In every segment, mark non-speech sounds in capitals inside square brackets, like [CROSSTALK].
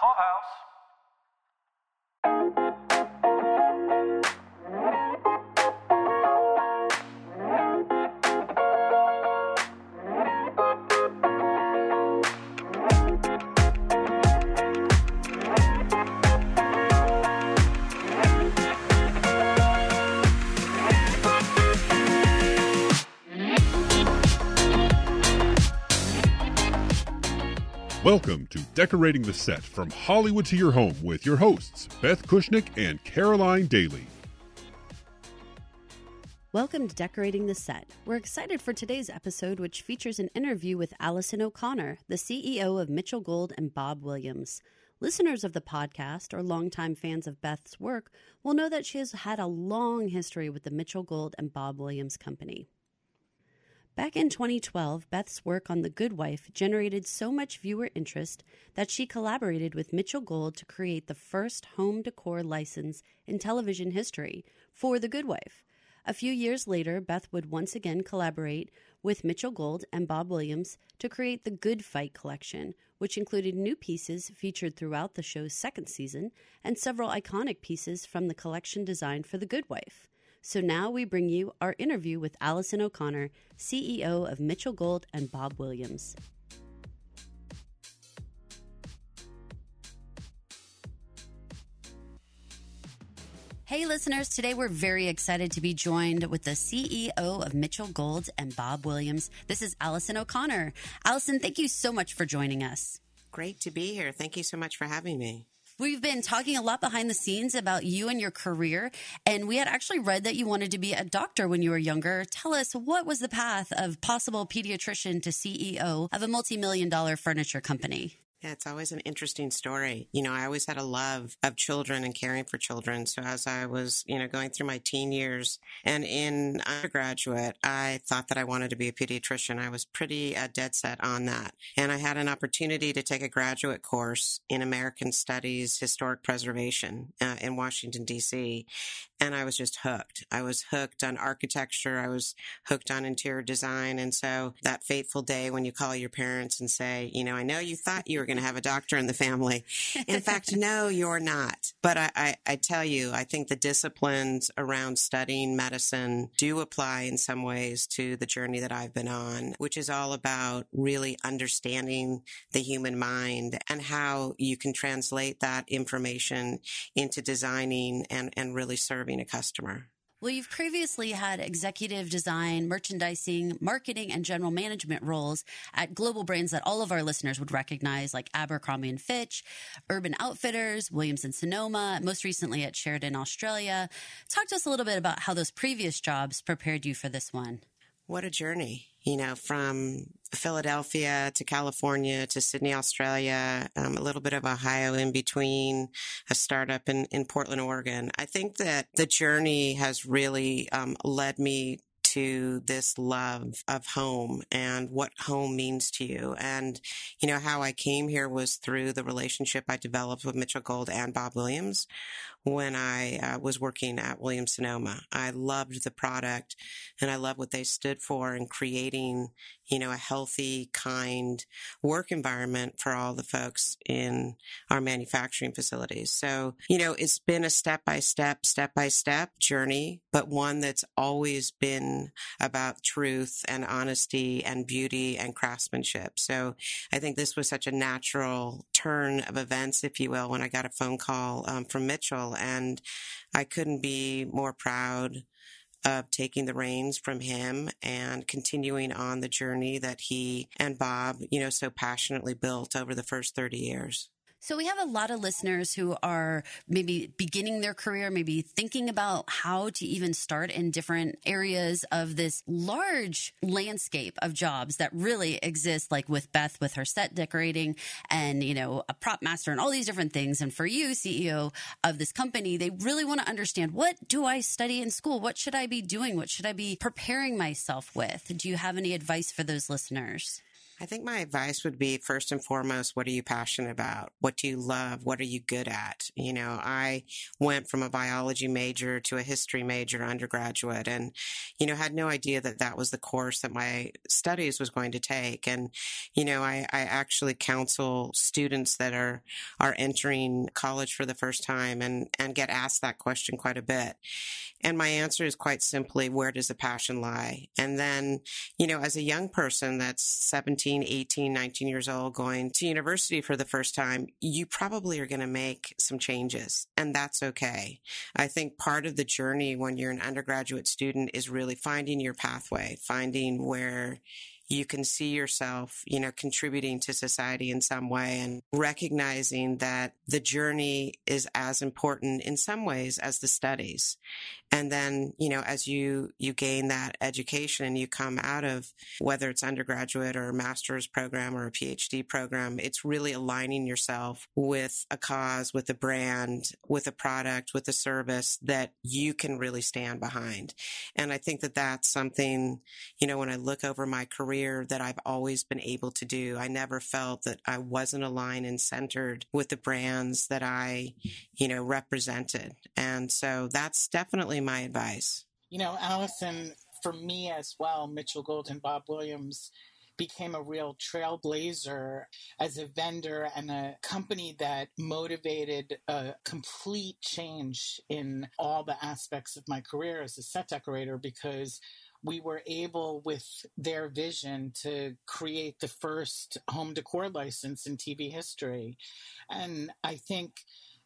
Clubhouse. Decorating the Set from Hollywood to Your Home with your hosts, Beth Kushnick and Caroline Daly. Welcome to Decorating the Set. We're excited for today's episode, which features an interview with Allison O'Connor, the CEO of Mitchell Gold and Bob Williams. Listeners of the podcast or longtime fans of Beth's work will know that she has had a long history with the Mitchell Gold and Bob Williams Company. Back in 2012, Beth's work on The Good Wife generated so much viewer interest that she collaborated with Mitchell Gold to create the first home decor license in television history for The Good Wife. A few years later, Beth would once again collaborate with Mitchell Gold and Bob Williams to create the Good Fight collection, which included new pieces featured throughout the show's second season and several iconic pieces from the collection designed for The Good Wife. So now we bring you our interview with Allison O'Connor, CEO of Mitchell Gold and Bob Williams. Hey, listeners. Today we're very excited to be joined with the CEO of Mitchell Gold and Bob Williams. This is Allison O'Connor. Allison, thank you so much for joining us. Great to be here. Thank you so much for having me. We've been talking a lot behind the scenes about you and your career, and we had actually read that you wanted to be a doctor when you were younger. Tell us what was the path of possible pediatrician to CEO of a multi million dollar furniture company? Yeah, it's always an interesting story. You know, I always had a love of children and caring for children. So as I was, you know, going through my teen years and in undergraduate, I thought that I wanted to be a pediatrician. I was pretty uh, dead set on that. And I had an opportunity to take a graduate course in American Studies Historic Preservation uh, in Washington, D.C. And I was just hooked. I was hooked on architecture. I was hooked on interior design. And so that fateful day when you call your parents and say, you know, I know you thought you were going to have a doctor in the family. In fact, [LAUGHS] no, you're not. But I, I, I, tell you, I think the disciplines around studying medicine do apply in some ways to the journey that I've been on, which is all about really understanding the human mind and how you can translate that information into designing and, and really serving a customer. Well, you've previously had executive design, merchandising, marketing, and general management roles at global brands that all of our listeners would recognize, like Abercrombie and Fitch, Urban Outfitters, Williams and Sonoma, most recently at Sheridan, Australia. Talk to us a little bit about how those previous jobs prepared you for this one. What a journey you know, from Philadelphia to California to Sydney, Australia, um, a little bit of Ohio in between, a startup in, in Portland, Oregon. I think that the journey has really um, led me to this love of home and what home means to you. And, you know, how I came here was through the relationship I developed with Mitchell Gold and Bob Williams when I uh, was working at Williams Sonoma. I loved the product and I love what they stood for in creating, you know, a healthy, kind work environment for all the folks in our manufacturing facilities. So, you know, it's been a step by step, step by step journey, but one that's always been about truth and honesty and beauty and craftsmanship. So I think this was such a natural turn of events, if you will, when I got a phone call um, from Mitchell and I couldn't be more proud of taking the reins from him and continuing on the journey that he and Bob, you know, so passionately built over the first 30 years. So we have a lot of listeners who are maybe beginning their career, maybe thinking about how to even start in different areas of this large landscape of jobs that really exist, like with Beth with her set decorating and, you know, a prop master and all these different things. And for you, CEO of this company, they really want to understand what do I study in school? What should I be doing? What should I be preparing myself with? Do you have any advice for those listeners? I think my advice would be first and foremost, what are you passionate about? What do you love? What are you good at? You know, I went from a biology major to a history major undergraduate and, you know, had no idea that that was the course that my studies was going to take. And, you know, I, I actually counsel students that are, are entering college for the first time and, and get asked that question quite a bit. And my answer is quite simply, where does the passion lie? And then, you know, as a young person that's 17, 18, 19 years old going to university for the first time, you probably are going to make some changes and that's okay. I think part of the journey when you're an undergraduate student is really finding your pathway, finding where you can see yourself, you know, contributing to society in some way and recognizing that the journey is as important in some ways as the studies. And then, you know, as you, you gain that education and you come out of whether it's undergraduate or master's program or a PhD program, it's really aligning yourself with a cause, with a brand, with a product, with a service that you can really stand behind. And I think that that's something, you know, when I look over my career that I've always been able to do. I never felt that I wasn't aligned and centered with the brands that I, you know, represented. And so that's definitely my advice. You know, Allison, for me as well, Mitchell Gold and Bob Williams became a real trailblazer as a vendor and a company that motivated a complete change in all the aspects of my career as a set decorator because we were able, with their vision, to create the first home decor license in TV history. And I think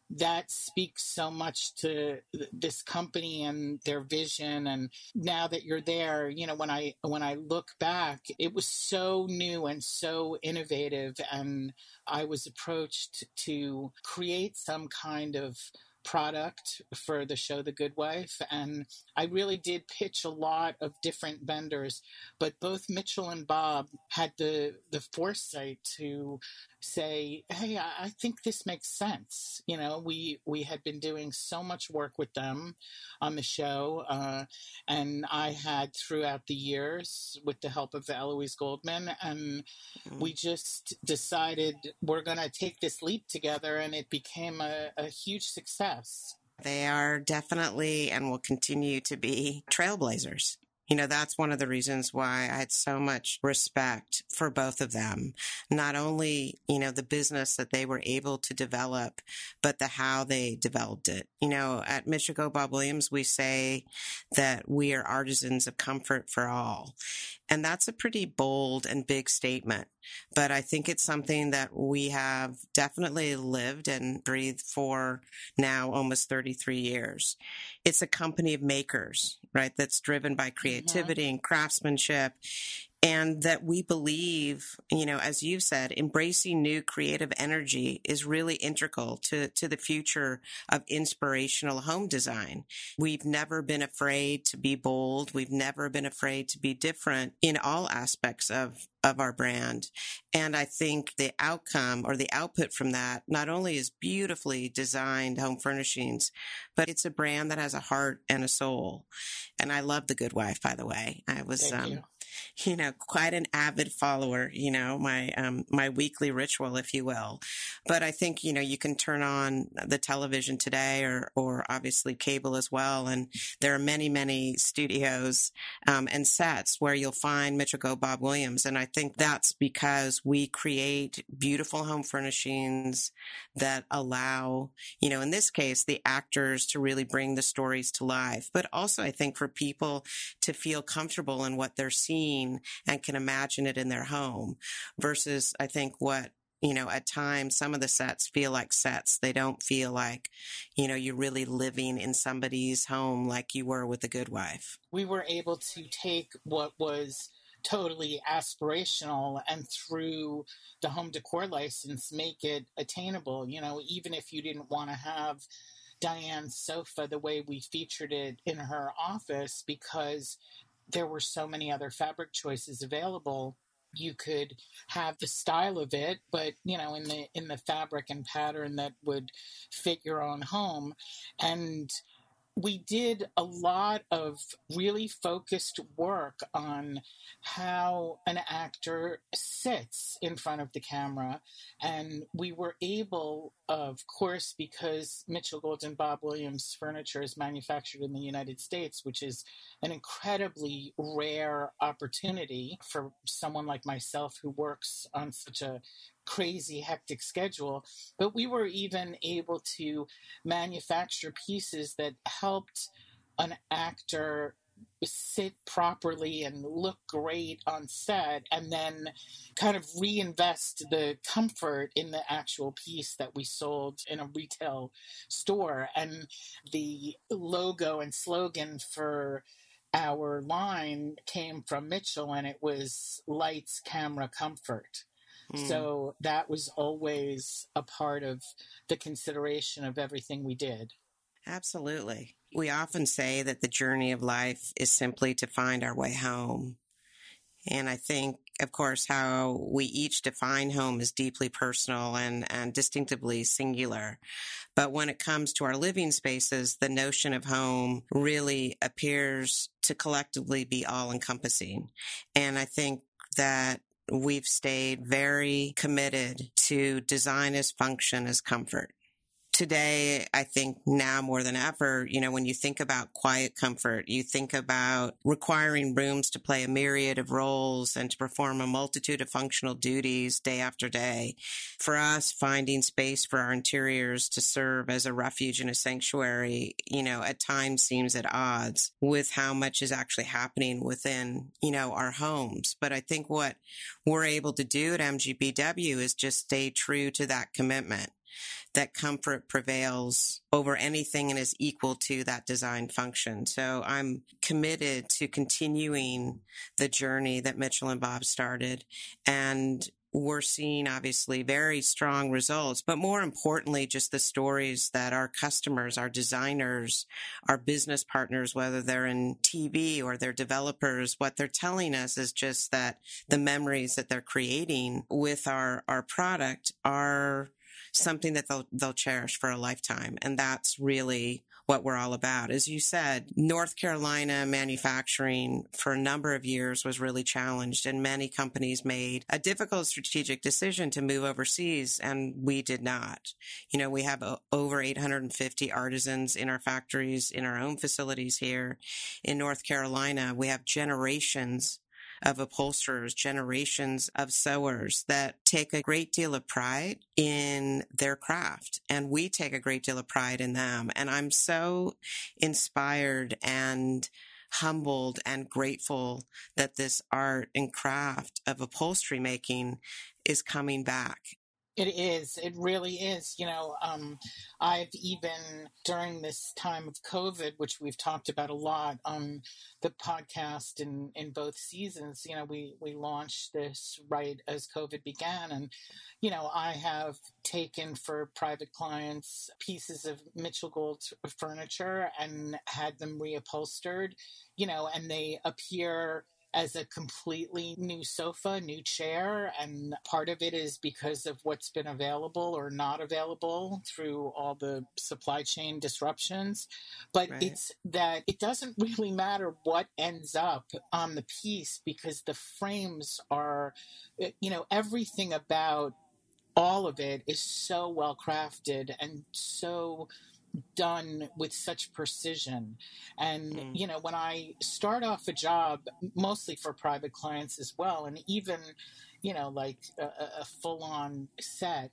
that speaks so much to this company and their vision and now that you're there you know when i when i look back it was so new and so innovative and i was approached to create some kind of product for the show The Good Wife. And I really did pitch a lot of different vendors, but both Mitchell and Bob had the, the foresight to say, "Hey, I think this makes sense." You know, we we had been doing so much work with them on the show, uh, and I had throughout the years with the help of Eloise Goldman, and mm-hmm. we just decided we're going to take this leap together, and it became a, a huge success. They are definitely and will continue to be trailblazers. You know, that's one of the reasons why I had so much respect for both of them. Not only, you know, the business that they were able to develop, but the how they developed it. You know, at Mitchell Gold Bob Williams, we say that we are artisans of comfort for all. And that's a pretty bold and big statement. But I think it's something that we have definitely lived and breathed for now almost 33 years. It's a company of makers, right? That's driven by mm-hmm. creativity mm-hmm. and craftsmanship and that we believe, you know, as you've said, embracing new creative energy is really integral to, to the future of inspirational home design. We've never been afraid to be bold. We've never been afraid to be different in all aspects of, of our brand. And I think the outcome or the output from that not only is beautifully designed home furnishings, but it's a brand that has a heart and a soul. And I love the good wife, by the way. I was, um, you know, quite an avid follower, you know, my, um, my weekly ritual, if you will. But I think, you know, you can turn on the television today or, or obviously cable as well. And there are many, many studios, um, and sets where you'll find Mitchell Gold Bob Williams. And I think that's because we create beautiful home furnishings that allow, you know, in this case, the actors to really bring the stories to life. But also I think for people to feel comfortable in what they're seeing and can imagine it in their home versus I think what you know, at times some of the sets feel like sets. They don't feel like, you know, you're really living in somebody's home like you were with the good wife. We were able to take what was totally aspirational and through the home decor license make it attainable. You know, even if you didn't want to have Diane's sofa the way we featured it in her office because there were so many other fabric choices available you could have the style of it but you know in the in the fabric and pattern that would fit your own home. And we did a lot of really focused work on how an actor sits in front of the camera. And we were able, of course, because Mitchell Gold and Bob Williams furniture is manufactured in the United States, which is an incredibly rare opportunity for someone like myself who works on such a crazy hectic schedule but we were even able to manufacture pieces that helped an actor sit properly and look great on set and then kind of reinvest the comfort in the actual piece that we sold in a retail store. And the logo and slogan for our line came from Mitchell and it was lights camera comfort Mm. So that was always a part of the consideration of everything we did. Absolutely. We often say that the journey of life is simply to find our way home. And I think, of course, how we each define home is deeply personal and, and distinctively singular. But when it comes to our living spaces, the notion of home really appears to collectively be all encompassing. And I think that we've stayed very committed to design as function as comfort today, I think now more than ever, you know, when you think about quiet comfort, you think about requiring rooms to play a myriad of roles and to perform a multitude of functional duties day after day. For us, finding space for our interiors to serve as a refuge and a sanctuary, you know, at times seems at odds with how much is actually happening within, you know, our homes. But I think what we're able to do at MGBW is just stay true to that commitment that comfort prevails over anything and is equal to that design function. So I'm committed to continuing the journey that Mitchell and Bob started and we're seeing obviously very strong results, but more importantly, just the stories that our customers, our designers, our business partners, whether they're in TV or they're developers, what they're telling us is just that the memories that they're creating with our, our product are something that they'll they'll cherish for a lifetime and that's really what we're all about. As you said north carolina manufacturing for a number of years was really challenged and many companies made a difficult strategic decision to move overseas and we did not. You know we have uh, over 850 artisans in our factories in our own facilities here. In north carolina we have generations of upholsterers, generations of sewers that take a great deal of pride in their craft. And we take a great deal of pride in them. And I'm so inspired and humbled and grateful that this art and craft of upholstery making is coming back it is. It really is. You know, um, I've even during this time of COVID, which we've talked about a lot on the podcast in, in both seasons, you know, we, we launched this right as COVID began. And, you know, I have taken for private clients pieces of Mitchell Gold furniture and had them reupholstered, you know, and they appear as a completely new sofa, new chair. And part of it is because of what's been available or not available through all the supply chain disruptions. But right. it's that it doesn't [LAUGHS] really matter what ends up on the piece because the frames are, eh, you know, everything about all of it is so well crafted and so done with such precision. And, mm. you know, when I start off a job, mostly for private clients as well, and even, you know, like a, a full on set,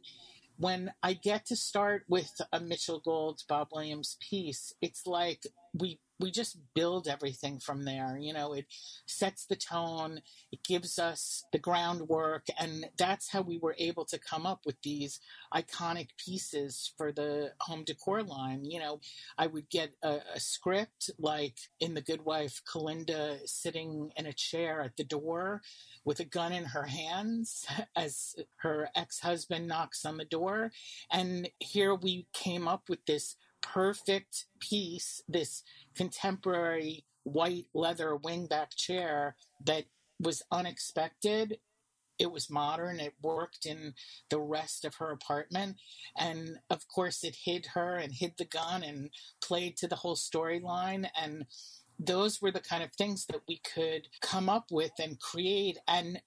when I get to start with a Mitchell Gold, Bob Williams piece, it's like we we just build everything from there. You know, it sets the tone, it gives us the groundwork, and that's how we were able to come up with these iconic pieces for the home decor line. You know, I would get a, a script like in The Good Wife, Kalinda sitting in a chair at the door with a gun in her hands [LAUGHS] as her ex husband knocks on the door. And here we came up with this perfect piece, this contemporary white leather wingback chair that was unexpected. it was modern. It worked in the rest of her apartment. And of course, it hid her and hid the gun and played to the whole storyline. And those were the kind of things that we could come up with and create. And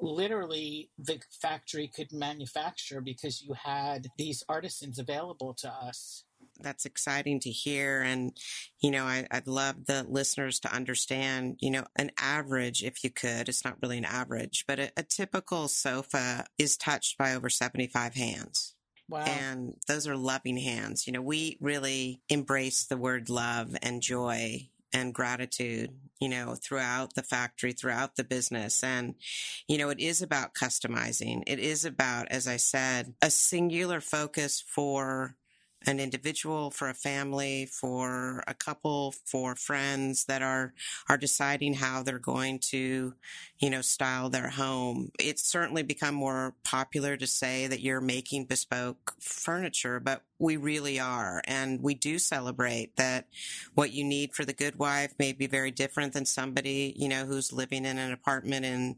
literally the factory could manufacture because you had these artisans available to us that's exciting to hear. And, you know, I, would love the listeners to understand, you know, an average, if you could, it's not really an average, but a, a typical sofa is touched by over 75 hands. Wow. And those are loving hands. You know, we really embrace the word love and joy and gratitude, you know, throughout the factory, throughout the business. And, you know, it is about customizing. It is about, as I said, a singular focus for an individual, for a family, for a couple, for friends that are are deciding how they're going to, you know, style their home. It's certainly become more popular to say that you're making bespoke furniture, but we really are. And we do celebrate that what you need for the good wife may be very different than somebody, you know, who's living in an apartment in,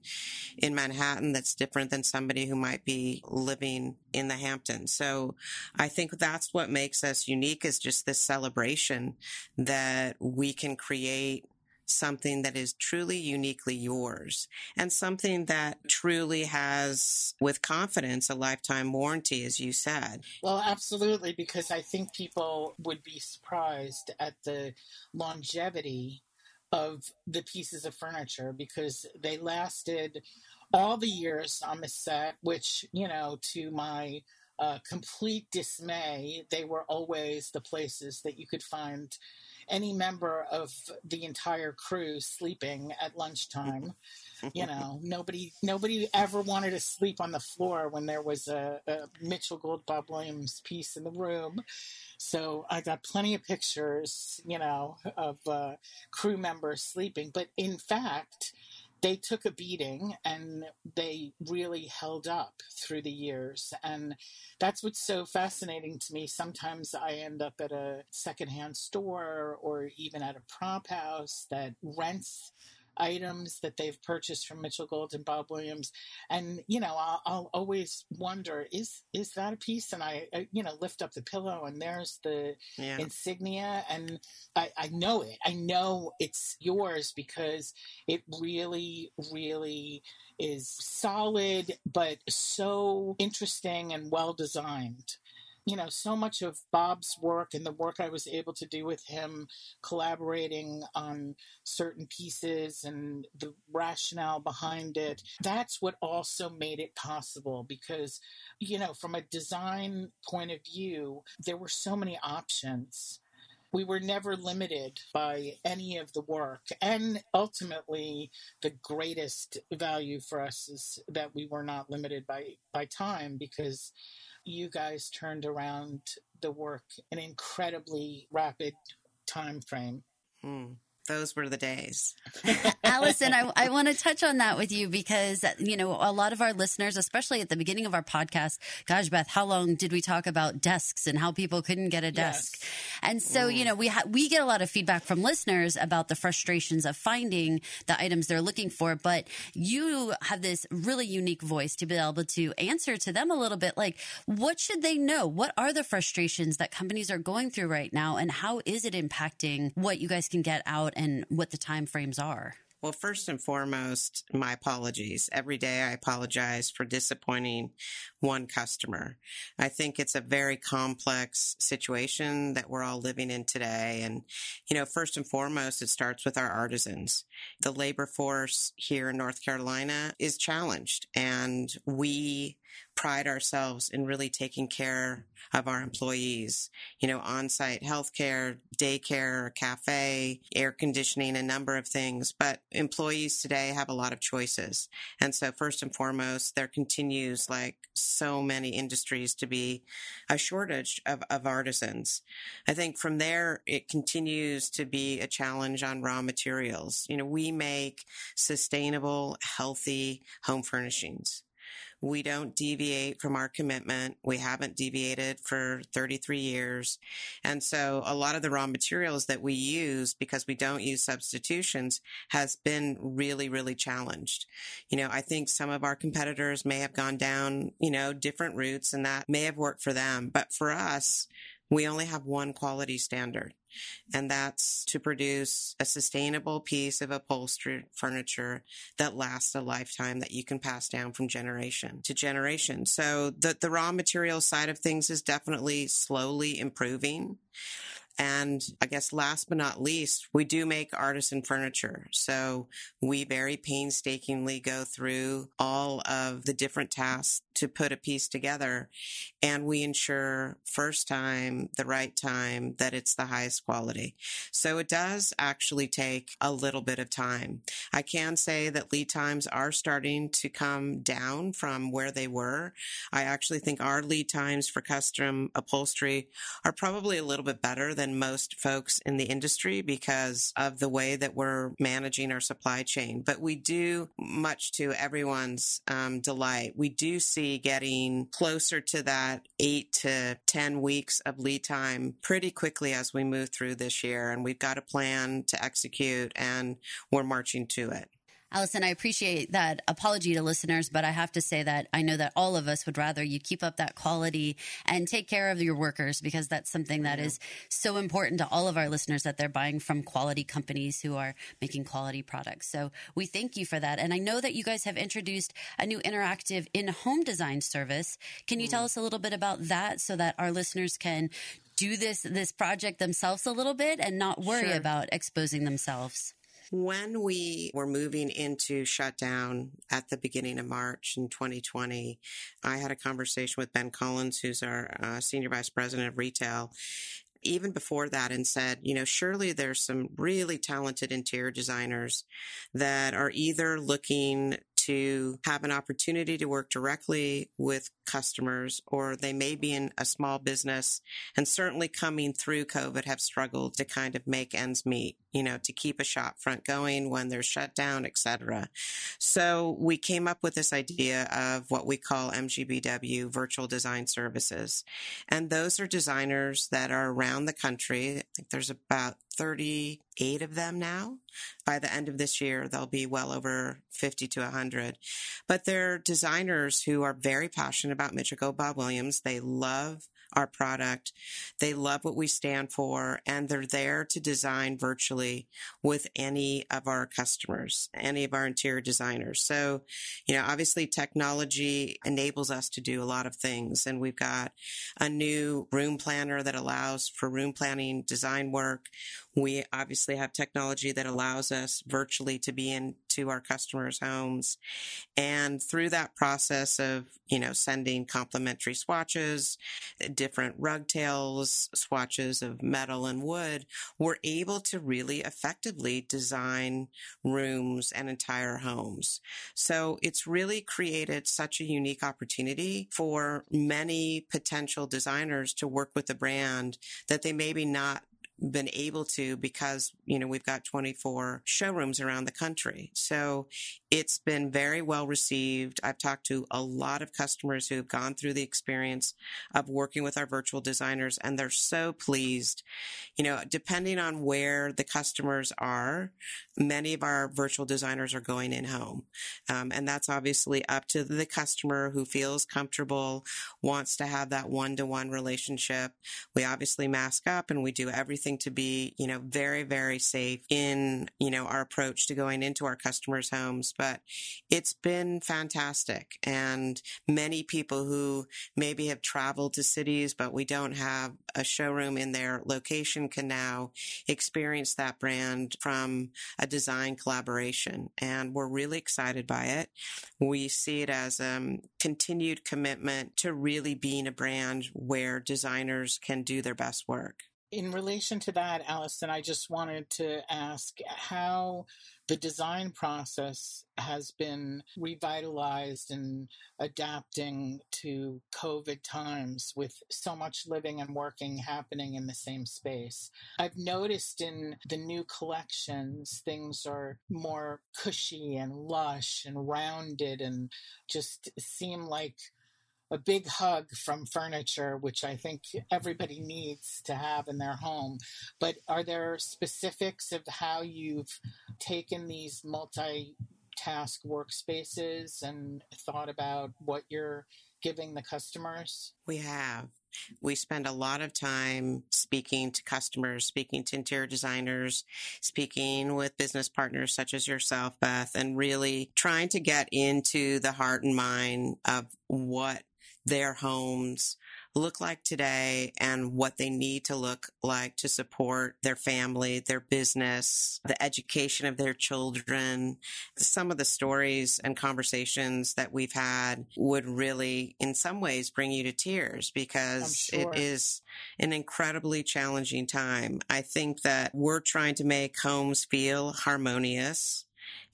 in Manhattan that's different than somebody who might be living in the Hamptons. So I think that's what makes us unique is just this celebration that we can create something that is truly uniquely yours and something that truly has, with confidence, a lifetime warranty, as you said. Well, absolutely, because I think people would be surprised at the longevity of the pieces of furniture because they lasted all the years on the set, which, you know, to my uh, complete dismay, they were always the places that you could find any member of the entire crew sleeping at lunchtime. you [LAUGHS] know, nobody nobody ever wanted to sleep on the floor when there was a, a Mitchell Gold Bob Williams piece in the room. So I got plenty of pictures, you know, of uh, crew members sleeping. But in fact, they took a beating and they really held up through the years. And that's what's so fascinating to me. Sometimes I end up at a secondhand store or even at a prop house that rents items that they've purchased from Mitchell Gold and Bob Williams, and you know I'll, I'll always wonder is is that a piece? And I, I, you know lift up the pillow and there's the yeah. insignia, and I, I know it. I know it's yours because it really, really is solid, but so interesting and well designed you know, so much of Bob's work and the work I was able to do with him, collaborating on certain pieces and the rationale behind it, that's what also made it possible because, you know, from a design point of view, there were so many options we were never limited by any of the work. And ultimately, the greatest value for us is that we were not limited by, by time because you guys turned around the work in an incredibly rapid time frame. Mm those were the days. [LAUGHS] Allison, I, I want to touch on that with you because, you know, a lot of our listeners, especially at the beginning of our podcast, gosh, Beth, how long did we talk about desks and how people couldn't get a desk? Yes. And so, mm. you know, we, ha- we get a lot of feedback from listeners about the frustrations of finding the items they're looking for. But you have this really unique voice to be able to answer to them a little bit like, what should they know? What are the frustrations that companies are going through right now? And how is it impacting what you guys can get out and what the time frames are? Well, first and foremost, my apologies. Every day I apologize for disappointing one customer. I think it's a very complex situation that we're all living in today. And, you know, first and foremost, it starts with our artisans. The labor force here in North Carolina is challenged and we pride ourselves in really taking care of our employees. You know, on-site healthcare, daycare, cafe, air conditioning, a number of things. But employees today have a lot of choices. And so first and foremost, there continues like so many industries to be a shortage of, of artisans. I think from there, it continues to be a challenge on raw materials. You know, we make sustainable, healthy home furnishings We don't deviate from our commitment. We haven't deviated for 33 years. And so a lot of the raw materials that we use because we don't use substitutions has been really, really challenged. You know, I think some of our competitors may have gone down, you know, different routes and that may have worked for them. But for us, we only have one quality standard, and that's to produce a sustainable piece of upholstered furniture that lasts a lifetime that you can pass down from generation to generation. So the, the raw material side of things is definitely slowly improving. And I guess last but not least, we do make artisan furniture. So we very painstakingly go through all of the different tasks to put a piece together. And we ensure first time, the right time, that it's the highest quality. So it does actually take a little bit of time. I can say that lead times are starting to come down from where they were. I actually think our lead times for custom upholstery are probably a little bit better than most folks in the industry because of the way that we're managing our supply chain. But we do, much to everyone's um, delight, we do see getting closer to that eight to 10 weeks of lead time pretty quickly as we move through this year. And we've got a plan to execute and we're marching to it. Allison, I appreciate that apology to listeners, but I have to say that I know that all of us would rather you keep up that quality and take care of your workers because that's something that is so important to all of our listeners that they're buying from quality companies who are making quality products. So we thank you for that. And I know that you guys have introduced a new interactive in home design service. Can you mm. tell us a little bit about that so that our listeners can do this this project themselves a little bit and not worry sure. about exposing themselves? When we were moving into shutdown at the beginning of March in 2020, I had a conversation with Ben Collins, who's our uh, senior vice president of retail, even before that and said, you know, surely there's some really talented interior designers that are either looking to have an opportunity to work directly with customers, or they may be in a small business and certainly coming through COVID have struggled to kind of make ends meet, you know, to keep a shop front going when they're shut down, etc. So we came up with this idea of what we call MGBW virtual design services. And those are designers that are around the country. I think there's about 38 of them now. By the end of this year, they'll be well over 50 to 100. But they're designers who are very passionate about Gold Bob Williams. They love our product. They love what we stand for and they're there to design virtually with any of our customers, any of our interior designers. So, you know, obviously technology enables us to do a lot of things and we've got a new room planner that allows for room planning design work. We obviously have technology that allows us virtually to be into our customers' homes. And through that process of, you know, sending complimentary swatches, different rug tails, swatches of metal and wood, we're able to really effectively design rooms and entire homes. So it's really created such a unique opportunity for many potential designers to work with the brand that they maybe not been able to because, you know, we've got 24 showrooms around the country. So it's been very well received. I've talked to a lot of customers who have gone through the experience of working with our virtual designers and they're so pleased. You know, depending on where the customers are, many of our virtual designers are going in home. Um, and that's obviously up to the customer who feels comfortable, wants to have that one to one relationship. We obviously mask up and we do everything to be, you know, very, very safe in, you know, our approach to going into our customers' homes. But it's been fantastic. And many people who maybe have traveled to cities, but we don't have a showroom in their location can now experience that brand from a design collaboration. And we're really excited by it. We see it as a um, continued commitment to really being a brand where designers can do their best work. In relation to that, Allison, I just wanted to ask how the design process has been revitalized and adapting to COVID times with so much living and working happening in the same space. I've noticed in the new collections, things are more cushy and lush and rounded and just seem like a big hug from furniture, which I think everybody needs to have in their home. But are there specifics of how you've taken these multi task workspaces and thought about what you're giving the customers? We have. We spend a lot of time speaking to customers, speaking to interior designers, speaking with business partners such as yourself, Beth, and really trying to get into the heart and mind of what their homes look like today and what they need to look like to support their family, their business, the education of their children. Some of the stories and conversations that we've had would really, in some ways, bring you to tears because sure. it is an incredibly challenging time. I think that we're trying to make homes feel harmonious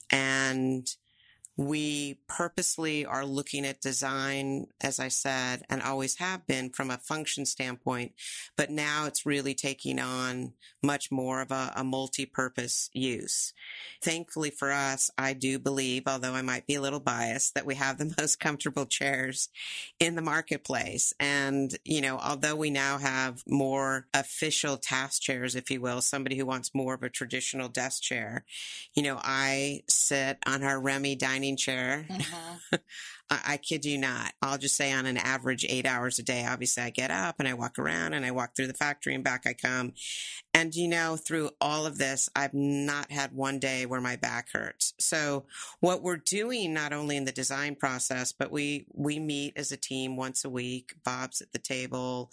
and we purposely are looking at design, as I said, and always have been from a function standpoint, but now it's really taking on much more of a, a multi-purpose use. Thankfully for us, I do believe, although I might be a little biased, that we have the [LAUGHS] most comfortable chairs in the marketplace. And, you know, although we now have more official task chairs, if you will, somebody who wants more of a traditional desk chair, you know, I sit on our Remy dining chair. Mm-hmm. [LAUGHS] I, I kid you not. I'll just say on an average eight hours a day, obviously I get up and I walk around and I walk through the factory and back I come. And you know, through all of this, I've not had one day where my back hurts. So what we're doing, not only in the design process, but we, we meet as a team once a week. Bob's at the table,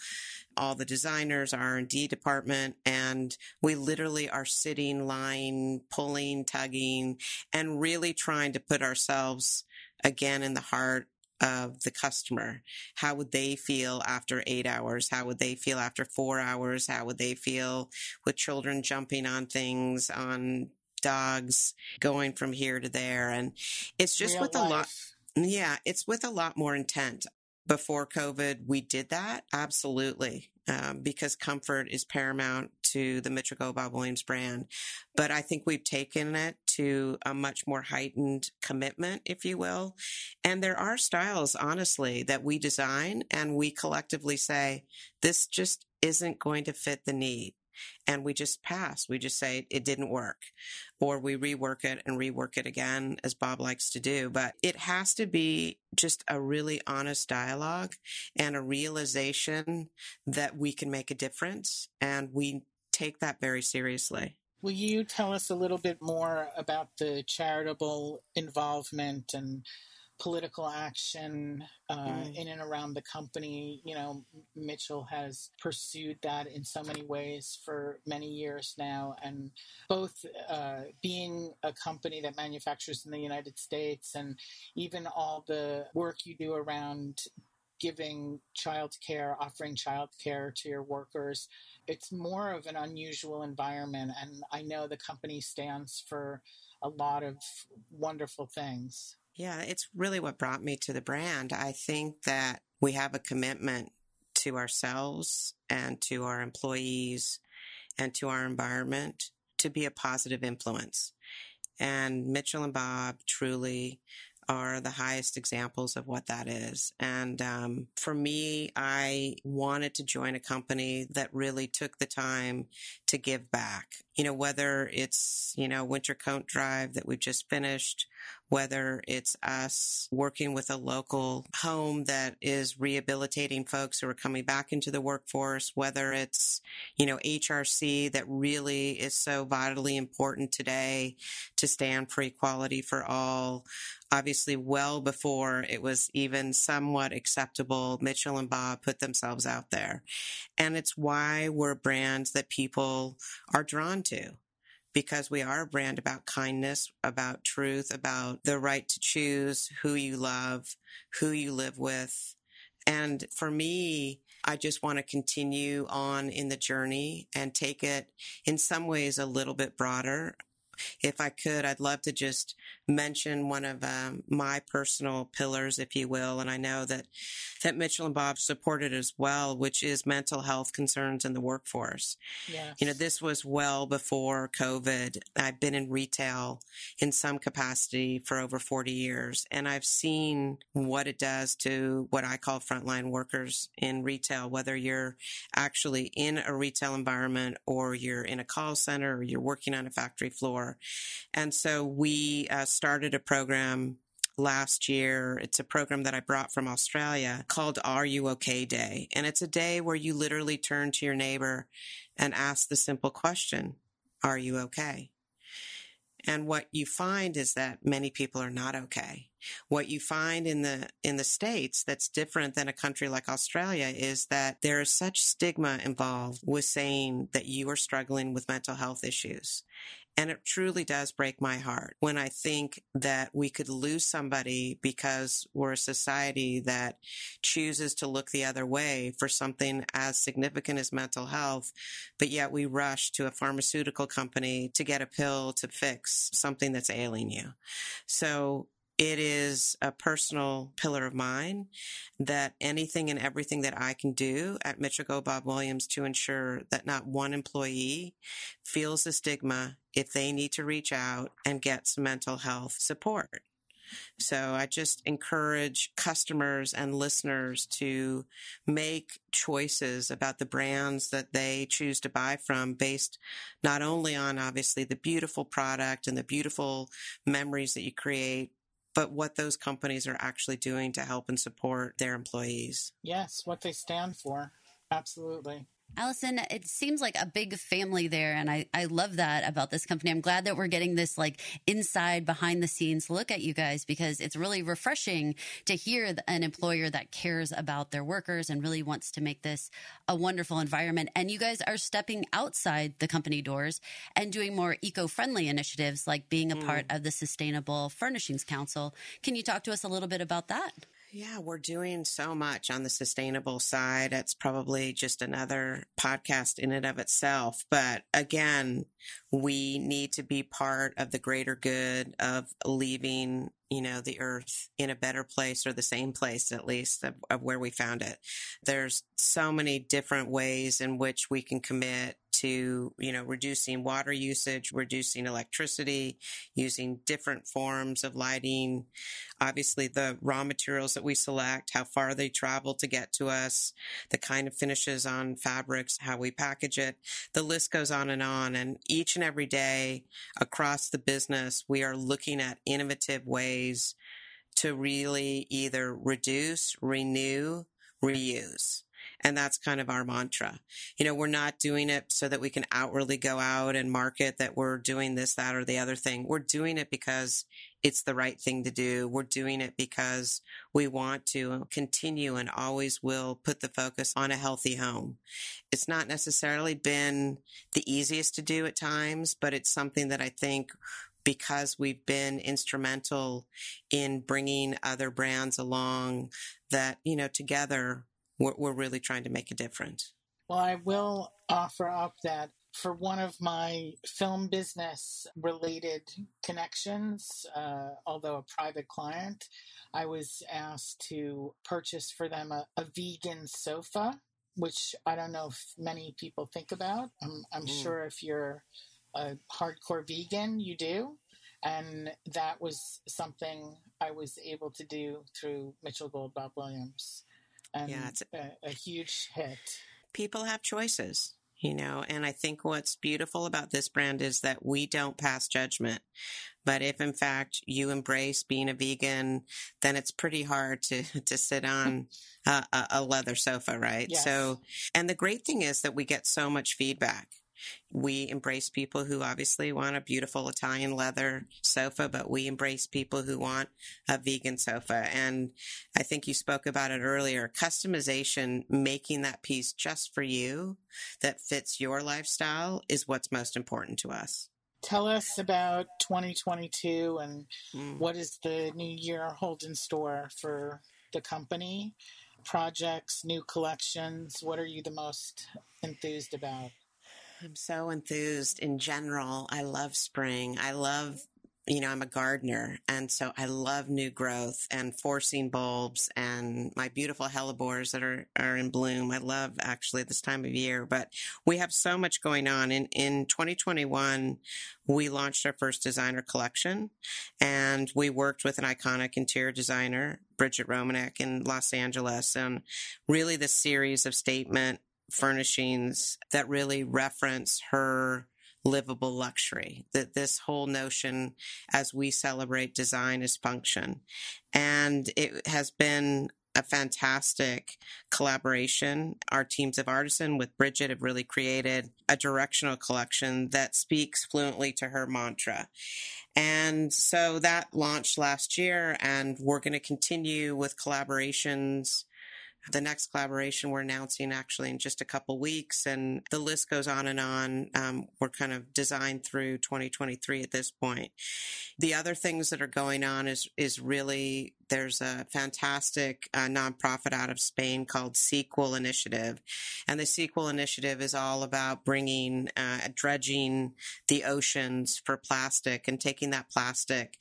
all the designers, R&D department, and we literally are sitting, lying, pulling, tugging, and really trying to put ourselves again in the heart of the customer. How would they feel after eight hours? How would they feel after four hours? How would they feel with children jumping on things, on dogs, going from here to there? And it's just Real with life. a lot. Yeah, it's with a lot more intent. Before COVID, we did that. Absolutely. Um, because comfort is paramount to the Gold Bob Williams brand. But I think we've taken it to a much more heightened commitment, if you will. And there are styles, honestly, that we design and we collectively say, this just isn't going to fit the need and we just pass. We just say it didn't work or we rework it and rework it again as Bob likes to do. But it has to be just a really honest dialogue and a realization that we can make a difference and we take that very seriously. Will you tell us a little bit more about the charitable involvement and political action uh, mm. in and around the company. You know, Mitchell has pursued that in so many ways for many years now, and both uh, being a company that manufactures in the United States and even all the work you do around giving child care, offering child care to your workers. It's more of an unusual environment, and I know the company stands for a lot of wonderful things. Yeah, it's really what brought me to the brand. I think that we have a commitment to ourselves and to our employees and to our environment to be a positive influence. And Mitchell and Bob truly are the highest examples of what that is. And um, for me, I wanted to join a company that really took the time to give back. You know, whether it's, you know, Winter Coat Drive that we've just finished, whether it's us working with a local home that is rehabilitating folks who are coming back into the workforce, whether it's, you know, HRC that really is so vitally important today to stand for equality for all. Obviously, well before it was even somewhat acceptable, Mitchell and Bob put themselves out there. And it's why we're brands that people are drawn to because we are a brand about kindness, about truth, about the right to choose who you love, who you live with. And for me, I just want to continue on in the journey and take it in some ways a little bit broader if I could, I'd love to just mention one of um, my personal pillars, if you will, and I know that that Mitchell and Bob supported as well, which is mental health concerns in the workforce. Yes. You know, this was well before COVID. I've been in retail in some capacity for over 40 years, and I've seen what it does to what I call frontline workers in retail, whether you're actually in a retail environment or you're in a call center or you're working on a factory floor. And so we uh, started a program last year. It's a program that I brought from Australia called Are You OK Day. And it's a day where you literally turn to your neighbor and ask the simple question, Are you okay? And what you find is that many people are not okay. What you find in the, in the States that's different than a country like Australia is that there is such stigma involved with saying that you are struggling with mental health issues. And it truly does break my heart when I think that we could lose somebody because we're a society that chooses to look the other way for something as significant as mental health, but yet we rush to a pharmaceutical company to get a pill to fix something that's ailing you. So it is a personal pillar of mine that anything and everything that I can do at Mitchell Gold Bob Williams to ensure that not one employee feels the stigma if they need to reach out and get some mental health support. So I just encourage customers and listeners to make choices about the brands that they choose to buy from based not only on obviously the beautiful product and the beautiful memories that you create, but what those companies are actually doing to help and support their employees. Yes, what they stand for. Absolutely. Allison, it seems like a big family there, and I, I love that about this company. I'm glad that we're getting this like inside behind the scenes look at you guys because it's really refreshing to hear an employer that cares about their workers and really wants to make this a wonderful environment. And you guys are stepping outside the company doors and doing more eco-friendly initiatives like being a mm. part of the Sustainable Furnishings Council. Can you talk to us a little bit about that? Yeah, we're doing so much on the sustainable side. It's probably just another podcast in and of itself. But again, we need to be part of the greater good of leaving, you know, the earth in a better place or the same place, at least of, of where we found it. There's so many different ways in which we can commit to, you know, reducing water usage, reducing electricity, using different forms of lighting. Obviously, the raw materials that we select, how far they travel to get to us, the kind of finishes on fabrics, how we package it. The list goes on and on. And each and every day across the business, we are looking at innovative ways to really either reduce, renew, reuse. And that's kind of our mantra. You know, we're not doing it so that we can outwardly go out and market that we're doing this, that, or the other thing. We're doing it because it's the right thing to do. We're doing it because we want to continue and always will put the focus on a healthy home. It's not necessarily been the easiest to do at times, but it's something that I think because we've been instrumental in bringing other brands along that, you know, together we're, we're really trying to make a difference. Well, I will offer up that for one of my film business related connections, uh, although a private client, I was asked to purchase for them a, a, vegan sofa, which I don't know if many people think about. I'm, I'm mm. sure if you're a hardcore vegan, you do. And that was something I was able to do through Mitchell Gold Bob Williams and yeah, um, it's a, a huge hit. People have choices you know and i think what's beautiful about this brand is that we don't pass judgment but if in fact you embrace being a vegan then it's pretty hard to [LAUGHS] to sit on a, a leather sofa right yes. so and the great thing is that we get so much feedback we embrace people who obviously want a beautiful Italian leather sofa, but we embrace people who want a vegan sofa. And I think you spoke about it earlier. Customization, making that piece just for you that fits your lifestyle is what's most important to us. Tell us about 2022 and mm. what does the new year hold in store for the company projects, new collections? What are you the most enthused about? I'm so enthused in general. I love spring. I love you know, I'm a gardener and so I love new growth and forcing bulbs and my beautiful hellebores that are, are in bloom. I love actually this time of year, but we have so much going on. In, in 2021, we launched our first designer collection and we worked with an iconic interior designer, Brigette Romanek in Los Angeles and really the series of statement furnishings that really reference her livable luxury. That this whole notion as we celebrate design is function. And it has been a fantastic collaboration. Our teams of artisan with Brigette have really created a directional collection that speaks fluently to her mantra. And so that launched last year, and we're going to continue with collaborations the next collaboration we're announcing actually in just a couple weeks, and the list goes on and on. Um, we're kind of designed through 2023 at this point. The other things that are going on is is really there's a fantastic uh, nonprofit out of Spain called Seaqual Initiative, and the Seaqual Initiative is all about bringing uh, dredging the oceans for plastic and taking that plastic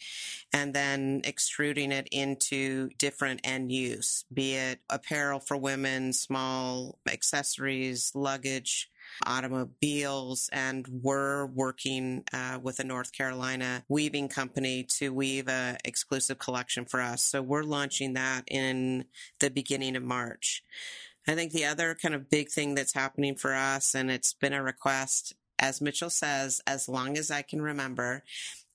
and then extruding it into different end use, be it apparel for women, small accessories, luggage, automobiles, and we're working uh, with a North Carolina weaving company to weave a exclusive collection for us. So we're launching that in the beginning of March. I think the other kind of big thing that's happening for us, and it's been a request, as Mitchell says, as long as I can remember,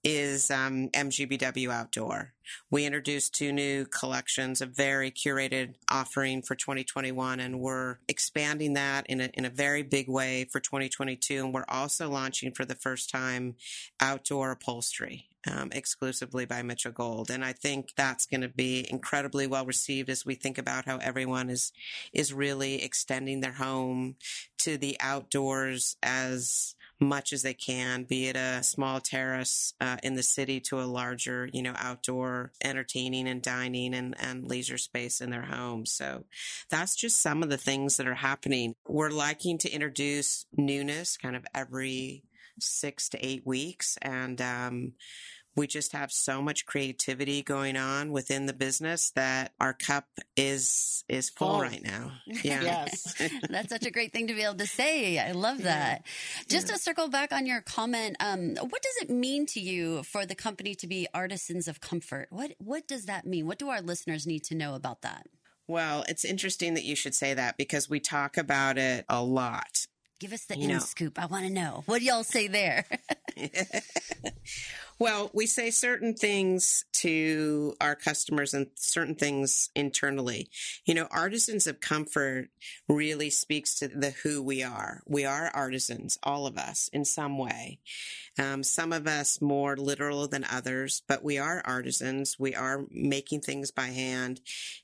is um, MGBW Outdoor. We introduced two new collections, a very curated offering for 2021, and we're expanding that in a, in a very big way for 2022. And we're also launching for the first time outdoor upholstery. Um, exclusively by Mitchell Gold, and I think that's going to be incredibly well received as we think about how everyone is is really extending their home to the outdoors as much as they can, be it a small terrace uh, in the city to a larger, you know, outdoor entertaining and dining and, and leisure space in their homes. So that's just some of the things that are happening. We're liking to introduce newness kind of every six to eight weeks. And, um, we just have so much creativity going on within the business that our cup is is full oh. right now. [LAUGHS] Yeah. yes. That's such a great thing to be able to say. I love that. Yeah. Just yeah. to circle back on your comment, um, what does it mean to you for the company to be artisans of comfort? What what does that mean? What do our listeners need to know about that? Well, it's interesting that you should say that because we talk about it a lot. Give us the you in know. scoop. I want to know. What do y'all say there? [LAUGHS] [LAUGHS] Well, we say certain things to our customers and certain things internally. You know, artisans of comfort really speaks to the who we are. We are artisans, all of us, in some way. Um, some of us more literal than others, but we are artisans. We are making things by hand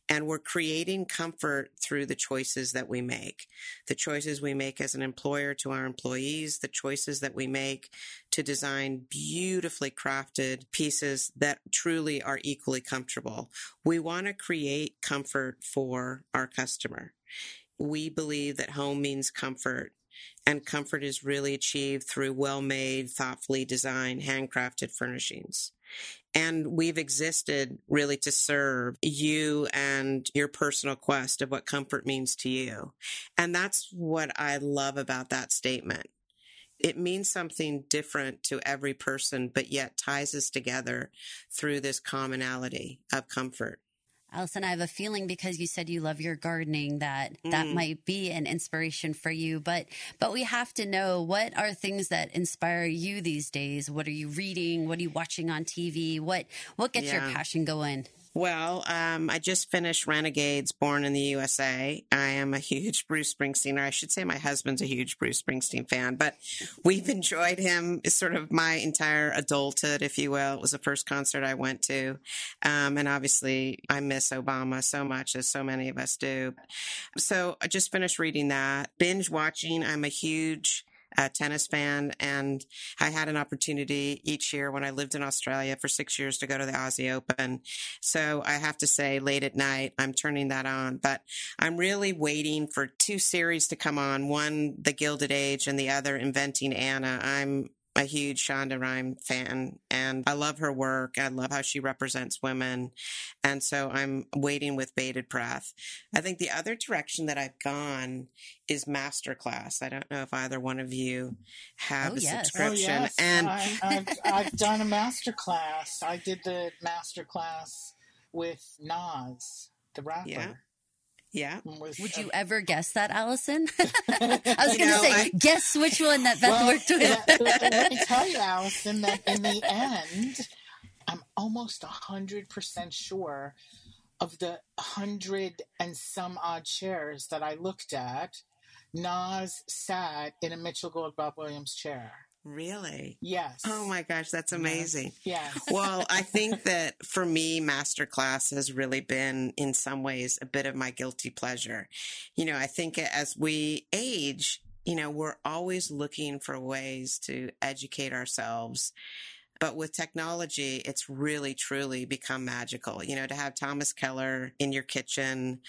and we're creating comfort through the choices that we make. The choices we make as an employer to our employees, the choices that we make to design beautifully crafted pieces that truly are equally comfortable. We want to create comfort for our customer. We believe that home means comfort and comfort is really achieved through well made, thoughtfully designed, handcrafted furnishings. And we've existed really to serve you and your personal quest of what comfort means to you. And that's what I love about that statement. It means something different to every person, but yet ties us together through this commonality of comfort. Allison, I have a feeling because you said you love your gardening that mm. that might be an inspiration for you. But but we have to know what are things that inspire you these days. What are you reading? What are you watching on TV? What what gets yeah. your passion going? Well, um, I just finished Renegades, Born in the USA. I am a huge Bruce Springsteen, or I should say my husband's a huge Bruce Springsteen fan, but we've enjoyed him sort of my entire adulthood, if you will. It was the first concert I went to. Um, and obviously I miss Obama so much, as so many of us do. So I just finished reading that. Binge watching, I'm a huge a tennis fan, and I had an opportunity each year when I lived in Australia for six years to go to the Aussie Open. So I have to say, late at night, I'm turning that on. But I'm really waiting for two series to come on one, The Gilded Age, and the other, Inventing Anna. I'm a huge Shonda Rhimes fan and I love her work. I love how she represents women. And so I'm waiting with bated breath. I think the other direction that I've gone is masterclass. I don't know if either one of you have Oh, a yes. Oh, subscription. Oh, yes. And I, I've, I've done a masterclass. I did the masterclass with Nas, the rapper. Yeah. Yeah. Was- Would you ever guess that, Allison? [LAUGHS] I was going to say, I- guess which one that Beth Well, worked with. let, [LAUGHS] let me tell you, Allison, that in the end, I'm almost a hundred percent sure of the hundred and some odd chairs that I looked at. Nas sat in a Mitchell Gold Bob Williams chair. Really? Yes. Oh my gosh, that's amazing. Yes. [LAUGHS] well, I think that for me, masterclass has really been, in some ways, a bit of my guilty pleasure. You know, I think as we age, you know, we're always looking for ways to educate ourselves. But with technology, it's really, truly become magical. You know, to have Thomas Keller in your kitchen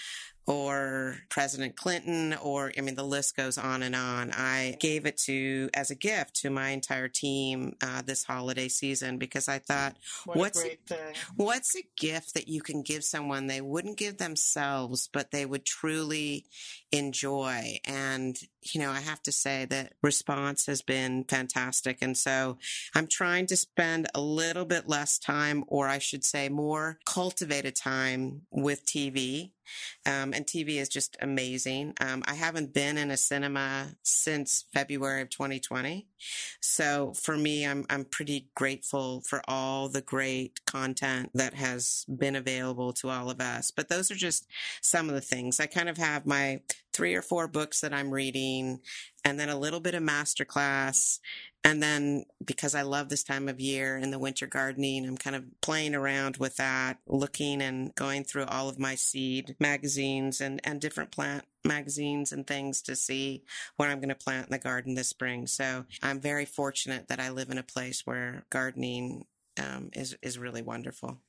or President Clinton, or I mean, the list goes on and on. I gave it to as a gift to my entire team uh, this holiday season because I thought, What what's a thing. what's a gift that you can give someone they wouldn't give themselves, but they would truly enjoy? And you know, I have to say that response has been fantastic, and so I'm trying to spend a little bit less time, or I should say, more cultivated time with TV. Um, and TV is just amazing. Um, I haven't been in a cinema since February of 2020. So for me, I'm, I'm pretty grateful for all the great content that has been available to all of us. But those are just some of the things. I kind of have my three or four books that I'm reading and then a little bit of masterclass. And then because I love this time of year and the winter gardening, I'm kind of playing around with that, looking and going through all of my seed magazines and, and different plant magazines and things to see what I'm going to plant in the garden this spring. So I'm very fortunate that I live in a place where gardening um, is, is really wonderful.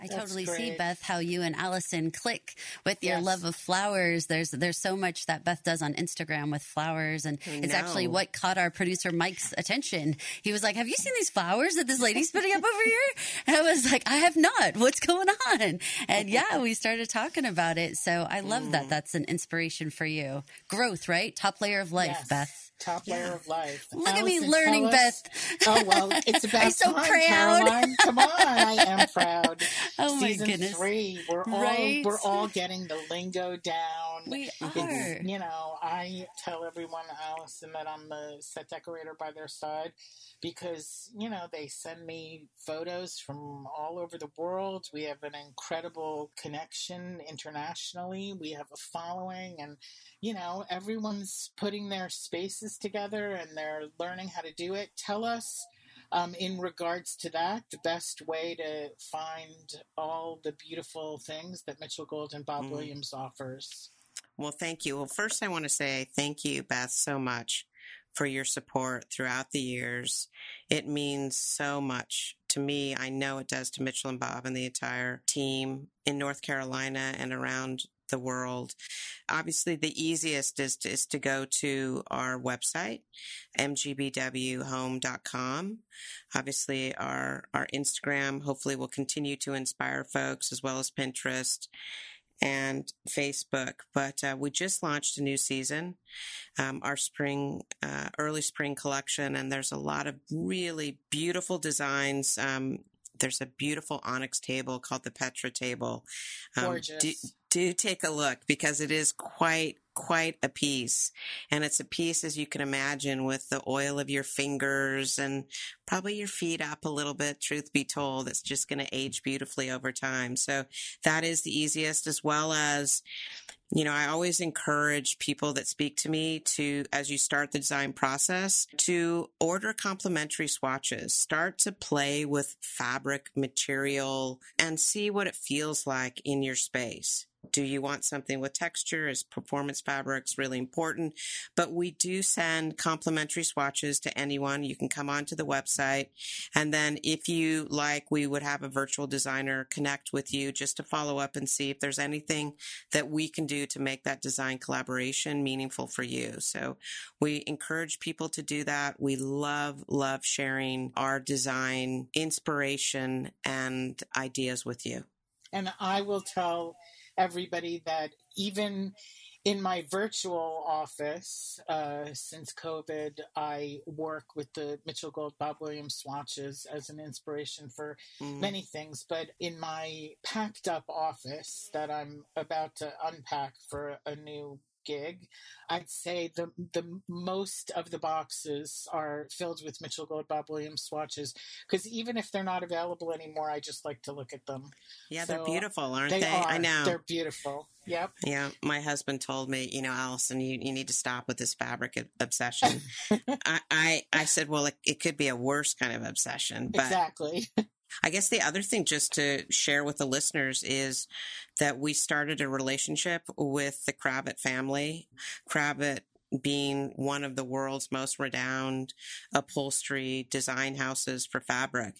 I That's totally see. Beth how you and Allison click with your Yes. love of flowers. There's there's so much that Beth does on Instagram with flowers, and I it's actually what caught our producer Mike's attention. He was like, "Have you seen these flowers that this lady's putting up over here?" And I was like, "I have not. What's going on?" And [LAUGHS] yeah, we started talking about it. So I love Mm. that. That's an inspiration for you. Growth, right? Top layer of life, Yes. Beth. Top layer of life. Look at me learning, us- Beth. Oh well, it's [LAUGHS] about I'm so time, proud. Caroline. Come on, I am proud. [LAUGHS] Oh my goodness. three, we're all we're all getting the lingo down. We It's, are. you know, I tell everyone, Allison, that I'm the set decorator by their side because, you know, they send me photos from all over the world. We have an incredible connection internationally. We have a following, and, you know, everyone's putting their spaces together and they're learning how to do it. Tell us. Um, in regards to that, the best way to find all the beautiful things that Mitchell Gold and Bob Mm. Williams offers. Well, thank you. Well, first, I want to say thank you, Beth, so much for your support throughout the years. It means so much to me. I know it does to Mitchell and Bob and the entire team in North Carolina and around the world. Obviously, the easiest is to, is to go to our website, mgbwhome.com. Obviously, our, our Instagram hopefully will continue to inspire folks as well as Pinterest and Facebook. But uh, we just launched a new season, um, our spring, uh, early spring collection, and there's a lot of really beautiful designs. Um, there's a beautiful onyx table called the Petra table. Um, Gorgeous. Do take a look because it is quite quite a piece and it's a piece as you can imagine with the oil of your fingers and probably your feet up a little bit truth be told it's just going to age beautifully over time so that is the easiest as well as you know, I always encourage people that speak to me to, as you start the design process, to order complimentary swatches. Start to play with fabric material and see what it feels like in your space. Do you want something with texture? Is performance fabrics really important? But we do send complimentary swatches to anyone. You can come onto the website. And then if you like, we would have a virtual designer connect with you just to follow up and see if there's anything that we can do to make that design collaboration meaningful for you. So we encourage people to do that. We love, love sharing our design inspiration and ideas with you. And I will tell everybody that even in my virtual office uh, since COVID, I work with the Mitchell Gold Bob Williams swatches as an inspiration for mm. many things. But in my packed up office that I'm about to unpack for a new gig, I'd say the the most of the boxes are filled with Mitchell Gold Bob Williams swatches because even if they're not available anymore, I just like to look at them. Yeah, so they're beautiful, aren't they? they? Are. I know they're beautiful. Yep. Yeah, my husband told me, you know, Allison, you, you need to stop with this fabric obsession. [LAUGHS] I, I, I said, well, it, it could be a worse kind of obsession. But exactly. [LAUGHS] I guess the other thing just to share with the listeners is that we started a relationship with the Kravet family. Kravet being one of the world's most renowned upholstery design houses for fabric.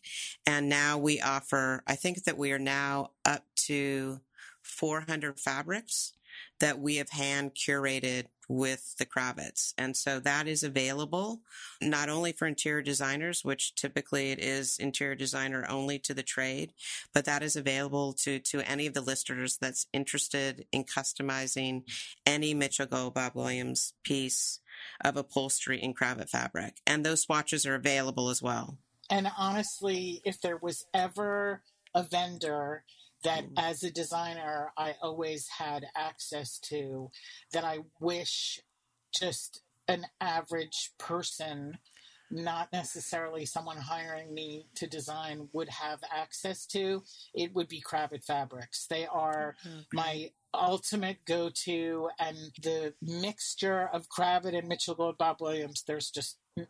And now we offer, I think that we are now up to 400 fabrics that we have hand curated with the Kravets. And so that is available not only for interior designers, which typically it is interior designer only to the trade, but that is available to, to any of the listeners that's interested in customizing any Mitchell Gold Bob Williams piece of upholstery in Kravet fabric. And those swatches are available as well. And honestly, if there was ever a vendor that mm. as a designer I always had access to that I wish just an average person not necessarily someone hiring me to design would have access to it would be Kravet fabrics they are mm-hmm. my ultimate go-to and the mixture of Kravet and Mitchell Gold Bob Williams there's just n-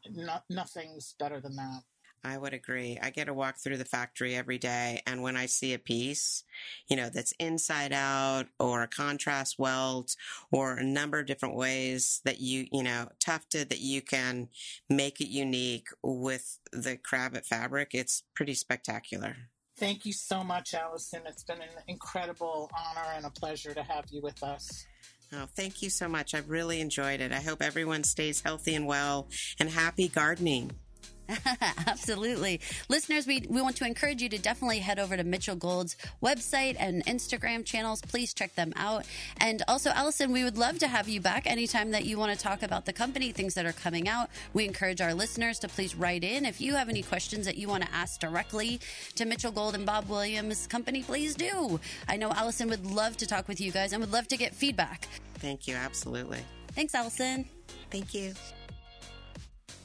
nothing's better than that I would agree. I get to walk through the factory every day. And when I see a piece, you know, that's inside out or a contrast welt or a number of different ways that you, you know, tufted that you can make it unique with the Kravet fabric, it's pretty spectacular. Thank you so much, Allison. It's been an incredible honor and a pleasure to have you with us. Oh, thank you so much. I've really enjoyed it. I hope everyone stays healthy and well and happy gardening. [LAUGHS] Absolutely. Listeners, we, we want to encourage you to definitely head over to Mitchell Gold's website and Instagram channels. Please check them out. And also, Allison, we would love to have you back anytime that you want to talk about the company, things that are coming out. We encourage our listeners to please write in. If you have any questions that you want to ask directly to Mitchell Gold and Bob Williams Company, please do. I know Allison would love to talk with you guys and would love to get feedback. Thank you. Absolutely. Thanks, Allison. Thank you.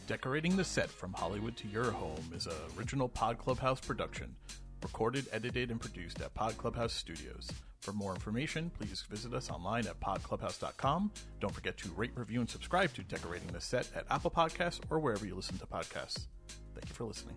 Decorating the Set from Hollywood to Your Home is a original Pod Clubhouse production, recorded, edited, and produced at Pod Clubhouse Studios. For more information, please visit us online at podclubhouse.com. Don't forget to rate, review, and subscribe to Decorating the Set at Apple Podcasts or wherever you listen to podcasts. Thank you for listening.